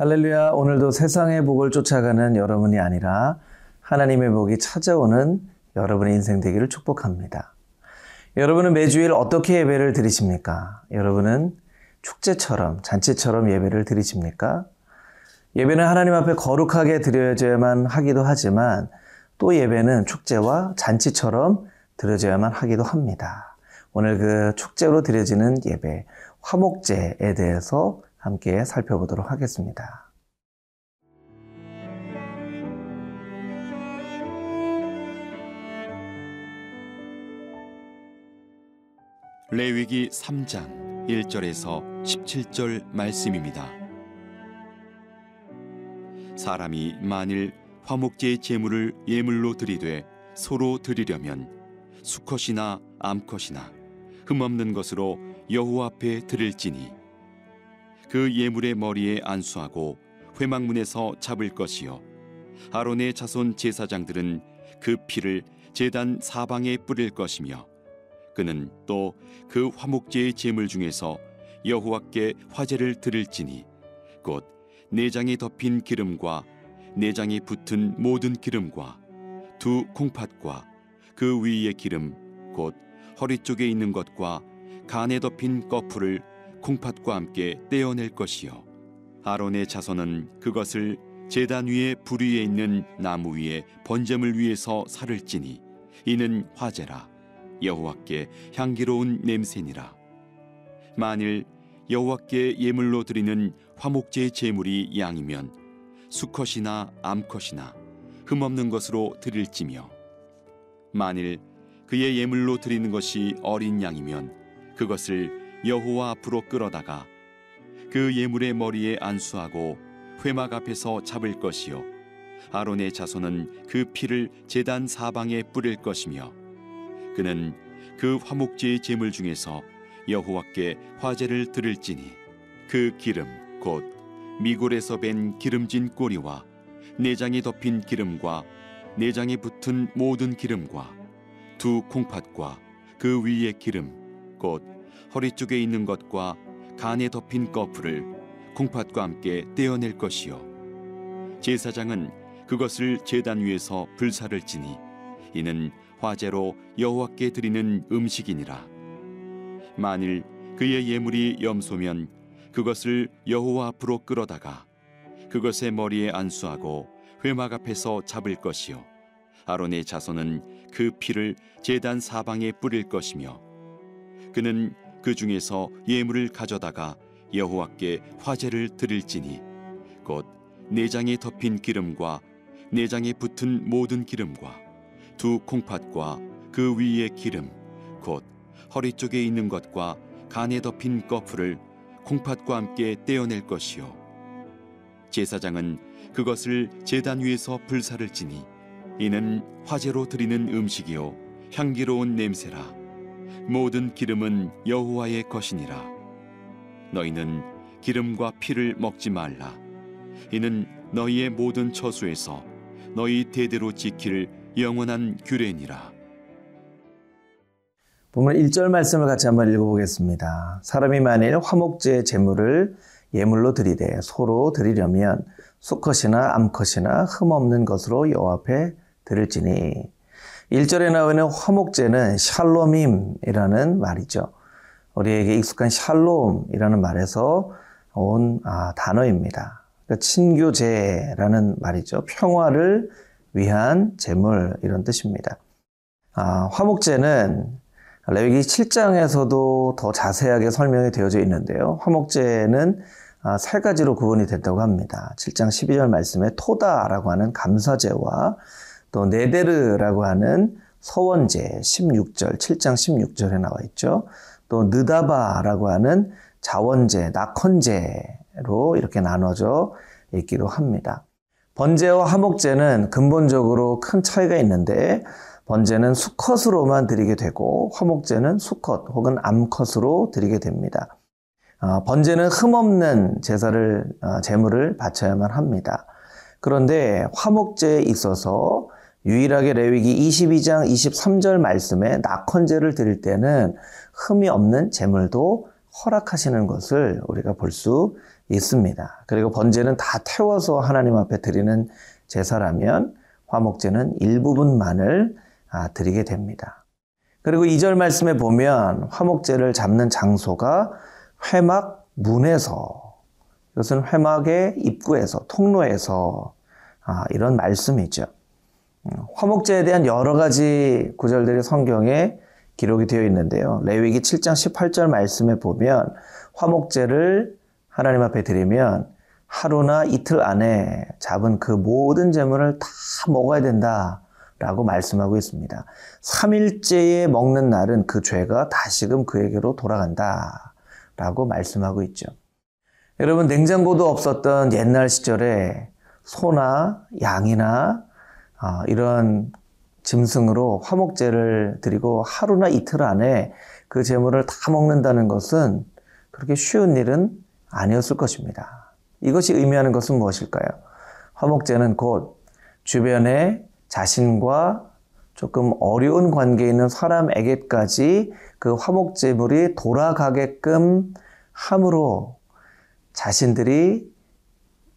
할렐루야. 오늘도 세상의 복을 쫓아가는 여러분이 아니라 하나님의 복이 찾아오는 여러분의 인생 되기를 축복합니다. 여러분은 매주일 어떻게 예배를 드리십니까? 여러분은 축제처럼, 잔치처럼 예배를 드리십니까? 예배는 하나님 앞에 거룩하게 드려야만 하기도 하지만 또 예배는 축제와 잔치처럼 드려져야만 하기도 합니다. 오늘 그 축제로 드려지는 예배, 화목제에 대해서 함께 살펴보도록 하겠습니다. 레위기 3장 1절에서 17절 말씀입니다. 사람이 만일 화목제의 제물을 예물로 드리되 소로 드리려면 수컷이나 암컷이나 흠없는 것으로 여호와 앞에 드릴지니 그 예물의 머리에 안수하고 회막문에서 잡을 것이요. 아론의 자손 제사장들은 그 피를 제단 사방에 뿌릴 것이며 그는 또 그 화목제의 제물 중에서 여호와께 화제를 드릴지니 곧 내장에 덮인 기름과 내장에 붙은 모든 기름과 두 콩팥과 그 위의 기름 곧 허리 쪽에 있는 것과 간에 덮인 꺼풀을 콩팥과 함께 떼어낼 것이요. 아론의 자손은 그것을 제단 위에 불 위에 있는 나무 위에 번제물 위에서 살을 찌니 이는 화제라. 여호와께 향기로운 냄새니라. 만일 여호와께 예물로 드리는 화목제의 제물이 양이면 수컷이나 암컷이나 흠없는 것으로 드릴지며 만일 그의 예물로 드리는 것이 어린 양이면 그것을 여호와 앞으로 끌어다가 그 예물의 머리에 안수하고 회막 앞에서 잡을 것이요 아론의 자손은 그 피를 제단 사방에 뿌릴 것이며 그는 그 화목제의 제물 중에서 여호와께 화제를 드릴지니 그 기름 곧 미골에서 벤 기름진 꼬리와 내장이 덮인 기름과 내장에 붙은 모든 기름과 두 콩팥과 그 위의 기름 곧 허리 쪽에 있는 것과 간에 덮인 꺼풀을 콩팥과 함께 떼어낼 것이요. 제사장은 그것을 제단 위에서 불사를 지니 이는 화제로 여호와께 드리는 음식이니라. 만일 그의 예물이 염소면 그것을 여호와 앞으로 끌어다가 그것의 머리에 안수하고 회막 앞에서 잡을 것이요. 아론의 자손은 그 피를 제단 사방에 뿌릴 것이며 그는 그 중에서 예물을 가져다가 여호와께 화제를 드릴지니 곧 내장에 덮인 기름과 내장에 붙은 모든 기름과 두 콩팥과 그 위의 기름 곧 허리 쪽에 있는 것과 간에 덮인 꺼풀을 콩팥과 함께 떼어낼 것이요. 제사장은 그것을 제단 위에서 불사를 지니 이는 화제로 드리는 음식이요. 향기로운 냄새라 모든 기름은 여호와의 것이니라. 너희는 기름과 피를 먹지 말라. 이는 너희의 모든 처수에서 너희 대대로 지킬 영원한 규례니라. 보면 1절 말씀을 같이 한번 읽어보겠습니다. 사람이 만일 화목제 제물을 예물로 드리되 소로 드리려면 수컷이나 암컷이나 흠 없는 것으로 여호와 앞에 드릴지니 1절에 나오는 화목제는 샬롬임이라는 말이죠. 우리에게 익숙한 샬롬이라는 말에서 온 아, 단어입니다. 그러니까 친교제라는 말이죠. 평화를 위한 제물 이런 뜻입니다. 아, 화목제는 레위기 7장에서도 더 자세하게 설명이 되어져 있는데요. 화목제는 아, 세 가지로 구분이 됐다고 합니다. 7장 12절 말씀에 토다라고 하는 감사제와 또 네데르라고 하는 서원제 16절, 7장 16절에 나와 있죠. 또 느다바라고 하는 자원제, 낙헌제로 이렇게 나눠져 있기도 합니다. 번제와 화목제는 근본적으로 큰 차이가 있는데 번제는 수컷으로만 드리게 되고 화목제는 수컷 혹은 암컷으로 드리게 됩니다. 아, 번제는 흠없는 제사를 아, 제물을 바쳐야만 합니다. 그런데 화목제에 있어서 유일하게 레위기 22장 23절 말씀에 낙헌제를 드릴 때는 흠이 없는 제물도 허락하시는 것을 우리가 볼 수 있습니다. 그리고 번제는 다 태워서 하나님 앞에 드리는 제사라면 화목제는 일부분만을 아, 드리게 됩니다. 그리고 2절 말씀에 보면 화목제를 잡는 장소가 회막 문에서 이것은 회막의 입구에서 통로에서 아, 이런 말씀이죠. 음, 화목제에 대한 여러 가지 구절들이 성경에 기록이 되어 있는데요. 레위기 7장 18절 말씀에 보면 화목제를 하나님 앞에 드리면 하루나 이틀 안에 잡은 그 모든 재물을 다 먹어야 된다 라고 말씀하고 있습니다. 3일째에 먹는 날은 그 죄가 다시금 그에게로 돌아간다 라고 말씀하고 있죠. 여러분 냉장고도 없었던 옛날 시절에 소나 양이나 어, 이런 짐승으로 화목제를 드리고 하루나 이틀 안에 그 재물을 다 먹는다는 것은 그렇게 쉬운 일은 아니었을 것입니다. 이것이 의미하는 것은 무엇일까요? 화목제는 곧 주변에 자신과 조금 어려운 관계에 있는 사람에게까지 그 화목제물이 돌아가게끔 함으로 자신들이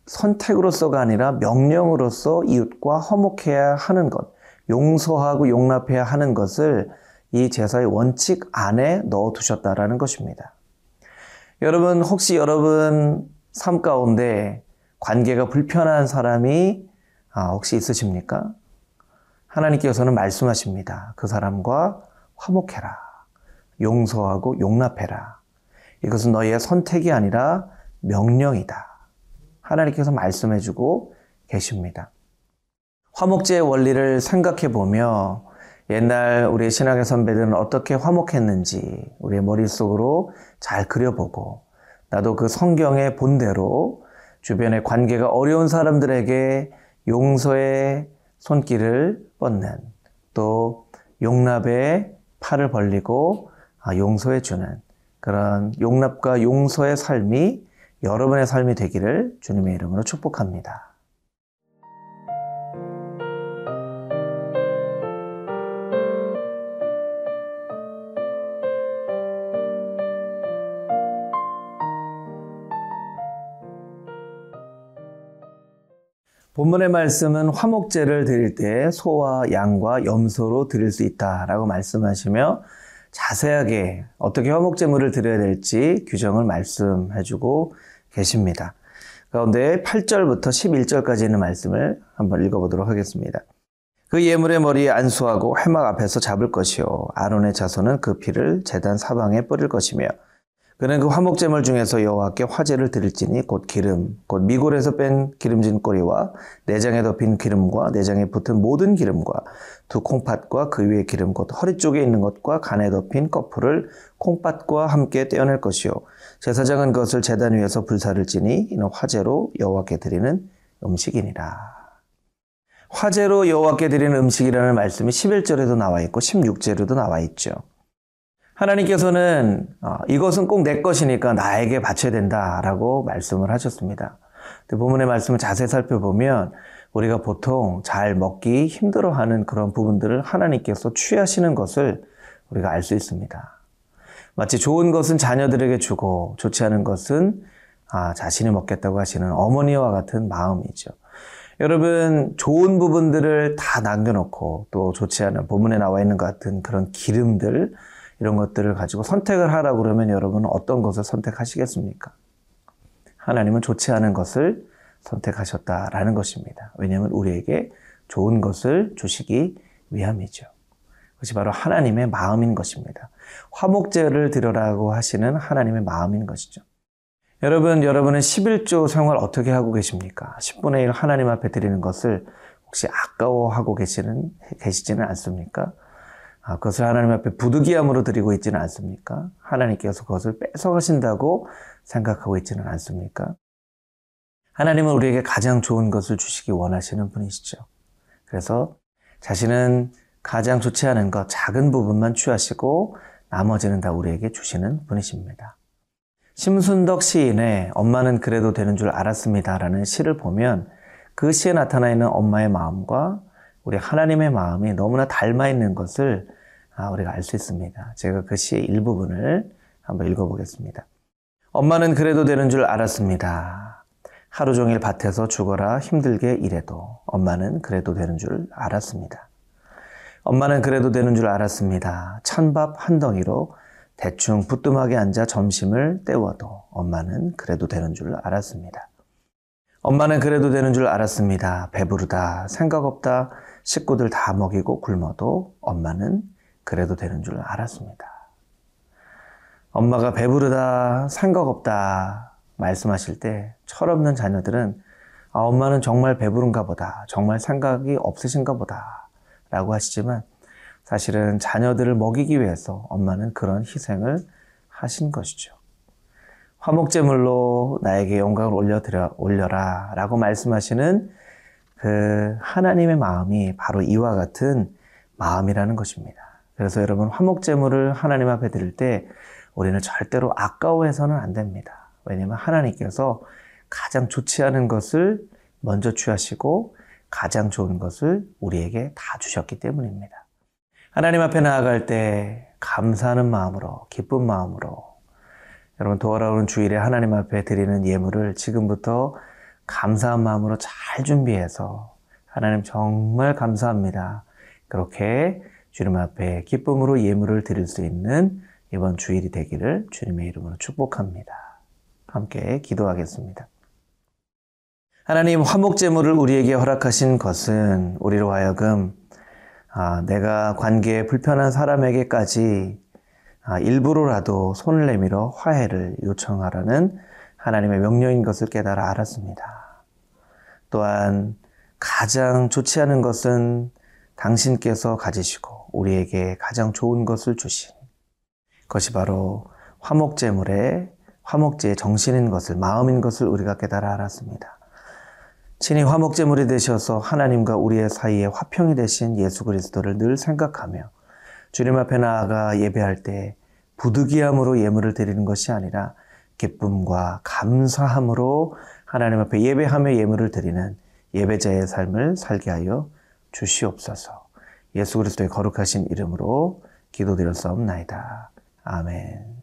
선택으로서가 아니라 명령으로서 이웃과 화목해야 하는 것, 용서하고 용납해야 하는 것을 이 제사의 원칙 안에 넣어 두셨다라는 것입니다. 여러분, 혹시 여러분 삶 가운데 관계가 불편한 사람이 아, 혹시 있으십니까? 하나님께서는 말씀하십니다. 그 사람과 화목해라. 용서하고 용납해라. 이것은 너희의 선택이 아니라 명령이다. 하나님께서 말씀해주고 계십니다. 화목제의 원리를 생각해 보며 옛날 우리 신학의 선배들은 어떻게 화목했는지 우리의 머릿속으로 잘 그려보고 나도 그 성경의 본대로 주변의 관계가 어려운 사람들에게 용서의 손길을 뻗는 또 용납의 팔을 벌리고 아, 용서해 주는 그런 용납과 용서의 삶이 여러분의 삶이 되기를 주님의 이름으로 축복합니다. 본문의 말씀은 화목제를 드릴 때 소와 양과 염소로 드릴 수 있다라고 말씀하시며 자세하게 어떻게 화목제물을 드려야 될지 규정을 말씀해주고 계십니다. 가운데 8절부터 11절까지 있는 말씀을 한번 읽어보도록 하겠습니다. 그 예물의 머리에 안수하고 회막 앞에서 잡을 것이요 아론의 자손은 그 피를 제단 사방에 뿌릴 것이며 그는 그 화목제물 중에서 여호와께 화제를 드릴지니 곧 기름, 곧 미골에서 뺀 기름진 꼬리와 내장에 덮인 기름과 내장에 붙은 모든 기름과 두 콩팥과 그 위에 기름, 곧 허리 쪽에 있는 것과 간에 덮인 거풀을 콩팥과 함께 떼어낼 것이요 제사장은 그것을 제단 위에서 불사를 지니 이는 화제로 여호와께 드리는 음식이니라. 화제로 여호와께 드리는 음식이라는 말씀이 11절에도 나와 있고 16절에도 나와 있죠. 하나님께서는 어, 이것은 꼭 내 것이니까 나에게 바쳐야 된다라고 말씀을 하셨습니다. 본문의 말씀을 자세히 살펴보면 우리가 보통 잘 먹기 힘들어하는 그런 부분들을 하나님께서 취하시는 것을 우리가 알 수 있습니다. 마치 좋은 것은 자녀들에게 주고 좋지 않은 것은 아, 자신이 먹겠다고 하시는 어머니와 같은 마음이죠. 여러분 좋은 부분들을 다 남겨놓고 또 좋지 않은 본문에 나와 있는 것 같은 그런 기름들 이런 것들을 가지고 선택을 하라고 그러면 여러분은 어떤 것을 선택하시겠습니까? 하나님은 좋지 않은 것을 선택하셨다라는 것입니다. 왜냐하면 우리에게 좋은 것을 주시기 위함이죠. 그것이 바로 하나님의 마음인 것입니다. 화목제를 드려라고 하시는 하나님의 마음인 것이죠. 여러분, 여러분은 11조 생활 어떻게 하고 계십니까? 10분의 1 하나님 앞에 드리는 것을 혹시 아까워하고 계시는, 계시지는 않습니까? 아, 그것을 하나님 앞에 부득이함으로 드리고 있지는 않습니까? 하나님께서 그것을 뺏어가신다고 생각하고 있지는 않습니까? 하나님은 우리에게 가장 좋은 것을 주시기 원하시는 분이시죠. 그래서 자신은 가장 좋지 않은 것, 작은 부분만 취하시고 나머지는 다 우리에게 주시는 분이십니다. 심순덕 시인의 엄마는 그래도 되는 줄 알았습니다. 라는 시를 보면 그 시에 나타나 있는 엄마의 마음과 우리 하나님의 마음이 너무나 닮아 있는 것을 아, 우리가 알 수 있습니다. 제가 그 시의 일부분을 한번 읽어보겠습니다. 엄마는 그래도 되는 줄 알았습니다. 하루 종일 밭에서 죽어라 힘들게 일해도 엄마는 그래도 되는 줄 알았습니다. 엄마는 그래도 되는 줄 알았습니다. 찬밥 한 덩이로 대충 부뚜막에 앉아 점심을 때워도 엄마는 그래도 되는 줄 알았습니다. 엄마는 그래도 되는 줄 알았습니다. 배부르다, 생각 없다, 식구들 다 먹이고 굶어도 엄마는 그래도 되는 줄 알았습니다. 엄마가 배부르다, 생각 없다 말씀하실 때 철없는 자녀들은 아, 엄마는 정말 배부른가 보다, 정말 생각이 없으신가 보다 라고 하시지만 사실은 자녀들을 먹이기 위해서 엄마는 그런 희생을 하신 것이죠. 화목제물로 나에게 영광을 올려드려, 올려라 라고 말씀하시는 그 하나님의 마음이 바로 이와 같은 마음이라는 것입니다. 그래서 여러분 화목제물을 하나님 앞에 드릴 때 우리는 절대로 아까워해서는 안 됩니다. 왜냐하면 하나님께서 가장 좋지 않은 것을 먼저 취하시고 가장 좋은 것을 우리에게 다 주셨기 때문입니다. 하나님 앞에 나아갈 때 감사하는 마음으로, 기쁜 마음으로, 여러분 돌아오는 주일에 하나님 앞에 드리는 예물을 지금부터 감사한 마음으로 잘 준비해서 하나님 정말 감사합니다. 그렇게 주님 앞에 기쁨으로 예물을 드릴 수 있는 이번 주일이 되기를 주님의 이름으로 축복합니다. 함께 기도하겠습니다. 하나님 화목제물을 우리에게 허락하신 것은 우리로 하여금 아, 내가 관계에 불편한 사람에게까지 아, 일부러라도 손을 내밀어 화해를 요청하라는 하나님의 명령인 것을 깨달아 알았습니다. 또한 가장 좋지 않은 것은 당신께서 가지시고 우리에게 가장 좋은 것을 주신 그것이 바로 화목제물의 화목제의 정신인 것을 마음인 것을 우리가 깨달아 알았습니다. 친히 화목제물이 되셔서 하나님과 우리의 사이에 화평이 되신 예수 그리스도를 늘 생각하며 주님 앞에 나아가 예배할 때 부득이함으로 예물을 드리는 것이 아니라 기쁨과 감사함으로 하나님 앞에 예배하며 예물을 드리는 예배자의 삶을 살게 하여 주시옵소서. 예수 그리스도의 거룩하신 이름으로 기도드렸사옵나이다. 아멘.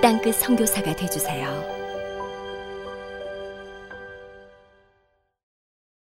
땅끝 성교사가 되주세요